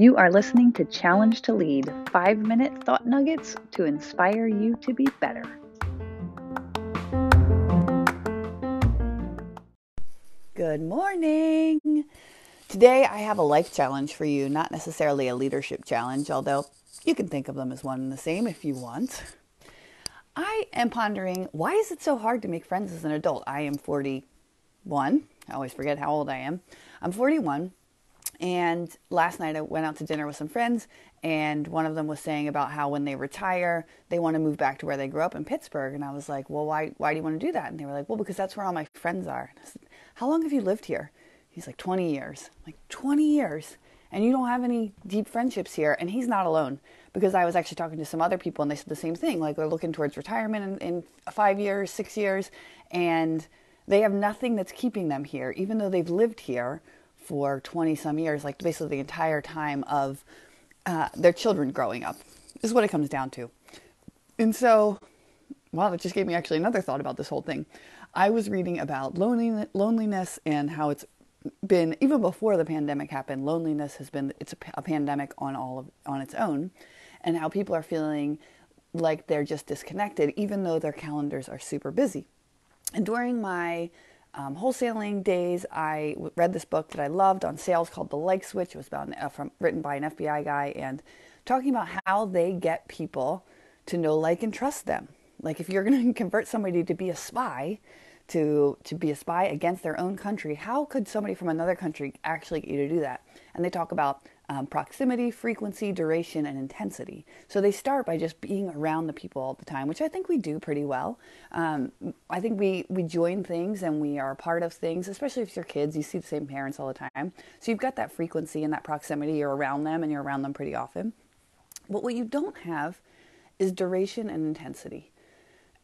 You are listening to Challenge to Lead five minute thought nuggets to inspire you to be better. Good morning. Today I have a life challenge for you, not necessarily a leadership challenge, although you can think of them as one and the same if you want. I am pondering why is it so hard to make friends as an adult? I am 41. I always forget how old I am. I'm 41 and last night I went out to dinner with some friends, and one of them was saying about how when they retire, they want to move back to where they grew up in Pittsburgh. And I was like, well, why, why do you want to do that? And they were like, well, because that's where all my friends are. Said, how long have you lived here? He's like, 20 years. I'm like, 20 years? And you don't have any deep friendships here. And he's not alone because I was actually talking to some other people, and they said the same thing. Like, they're looking towards retirement in, in five years, six years, and they have nothing that's keeping them here, even though they've lived here for 20 some years, like basically the entire time of uh, their children growing up, is what it comes down to. And so, wow, that just gave me actually another thought about this whole thing. I was reading about loneliness and how it's been even before the pandemic happened. Loneliness has been it's a, a pandemic on all of, on its own, and how people are feeling like they're just disconnected, even though their calendars are super busy. And during my um, wholesaling days, I read this book that I loved on sales called The Like Switch. It was about uh, from, written by an FBI guy and talking about how they get people to know, like, and trust them. Like, if you're going to convert somebody to be a spy, to to be a spy against their own country, how could somebody from another country actually get you to do that? And they talk about um, proximity, frequency, duration, and intensity. So they start by just being around the people all the time, which I think we do pretty well. Um, I think we, we join things and we are a part of things, especially if you're kids, you see the same parents all the time. So you've got that frequency and that proximity, you're around them and you're around them pretty often. But what you don't have is duration and intensity.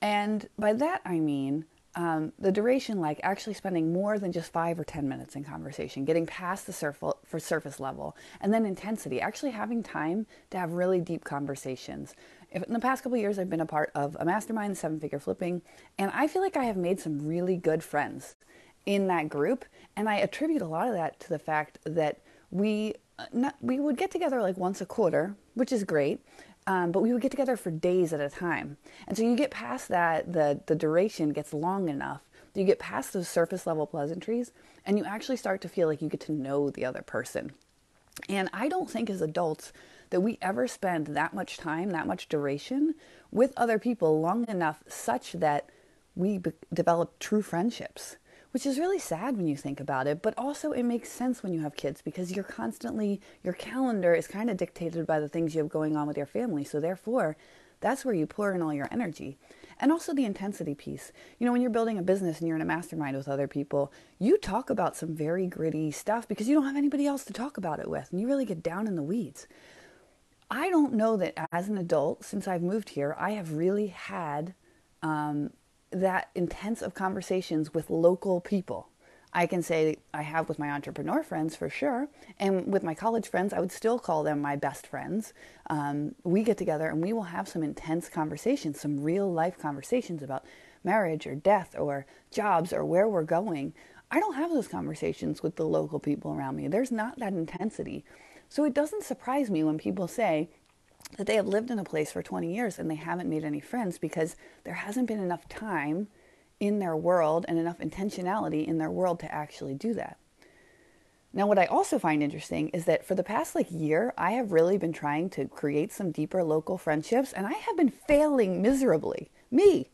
And by that I mean, um, the duration, like actually spending more than just five or 10 minutes in conversation, getting past the surf- for surface level, and then intensity, actually having time to have really deep conversations. If, in the past couple years, I've been a part of a mastermind, seven figure flipping, and I feel like I have made some really good friends in that group. And I attribute a lot of that to the fact that we, uh, not, we would get together like once a quarter, which is great. Um, but we would get together for days at a time. And so you get past that, the, the duration gets long enough. You get past those surface level pleasantries and you actually start to feel like you get to know the other person. And I don't think as adults that we ever spend that much time, that much duration with other people long enough such that we be- develop true friendships which is really sad when you think about it, but also it makes sense when you have kids because you're constantly, your calendar is kind of dictated by the things you have going on with your family. So, therefore, that's where you pour in all your energy. And also the intensity piece. You know, when you're building a business and you're in a mastermind with other people, you talk about some very gritty stuff because you don't have anybody else to talk about it with, and you really get down in the weeds. I don't know that as an adult, since I've moved here, I have really had um, that intense of conversations with local people. I can say I have with my entrepreneur friends for sure. And with my college friends, I would still call them my best friends. Um, we get together and we will have some intense conversations, some real life conversations about marriage or death or jobs or where we're going. I don't have those conversations with the local people around me. There's not that intensity. So it doesn't surprise me when people say, that they have lived in a place for 20 years and they haven't made any friends because there hasn't been enough time in their world and enough intentionality in their world to actually do that. Now, what I also find interesting is that for the past like year, I have really been trying to create some deeper local friendships and I have been failing miserably. Me.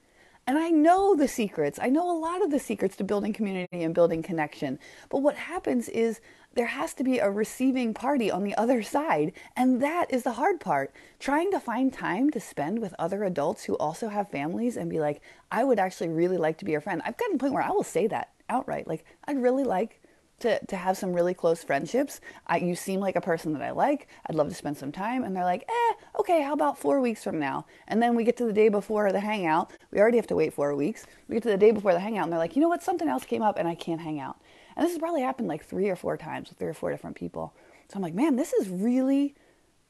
And I know the secrets. I know a lot of the secrets to building community and building connection. But what happens is there has to be a receiving party on the other side. And that is the hard part. Trying to find time to spend with other adults who also have families and be like, I would actually really like to be your friend. I've gotten to the point where I will say that outright. Like, I'd really like to, to have some really close friendships. I, you seem like a person that I like. I'd love to spend some time. And they're like, eh, okay, how about four weeks from now? And then we get to the day before the hangout. We already have to wait four weeks. We get to the day before the hangout and they're like, you know what? Something else came up and I can't hang out. And this has probably happened like three or four times with three or four different people. So I'm like, man, this is really,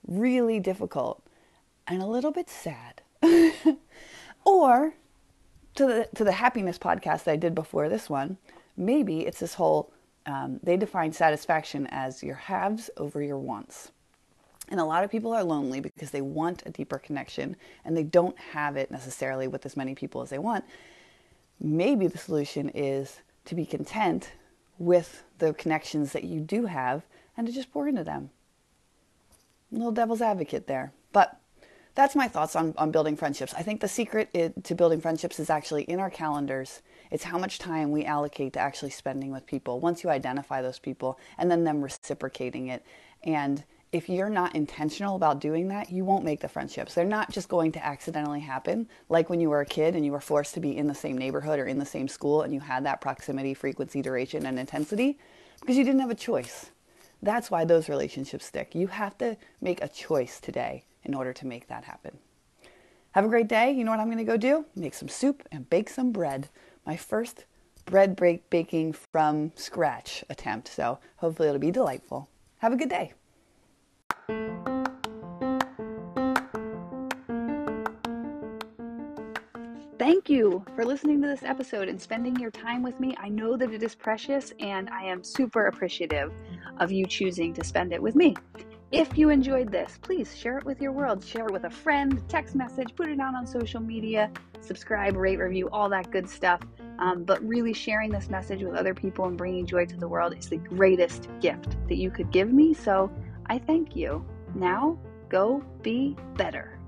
really difficult and a little bit sad. or to the to the happiness podcast that I did before this one, maybe it's this whole um, they define satisfaction as your haves over your wants. And a lot of people are lonely because they want a deeper connection and they don't have it necessarily with as many people as they want. Maybe the solution is to be content with the connections that you do have and to just pour into them. A little devil's advocate there. But that's my thoughts on, on building friendships. I think the secret to building friendships is actually in our calendars. It's how much time we allocate to actually spending with people once you identify those people and then them reciprocating it. And if you're not intentional about doing that, you won't make the friendships. They're not just going to accidentally happen, like when you were a kid and you were forced to be in the same neighborhood or in the same school and you had that proximity, frequency, duration, and intensity because you didn't have a choice. That's why those relationships stick. You have to make a choice today in order to make that happen. Have a great day. You know what I'm going to go do? Make some soup and bake some bread. My first bread break baking from scratch attempt. So hopefully it'll be delightful. Have a good day. Thank you for listening to this episode and spending your time with me. I know that it is precious and I am super appreciative of you choosing to spend it with me. If you enjoyed this, please share it with your world. Share it with a friend, text message, put it out on social media, subscribe, rate, review, all that good stuff. Um, but really sharing this message with other people and bringing joy to the world is the greatest gift that you could give me. So I thank you. Now, go be better.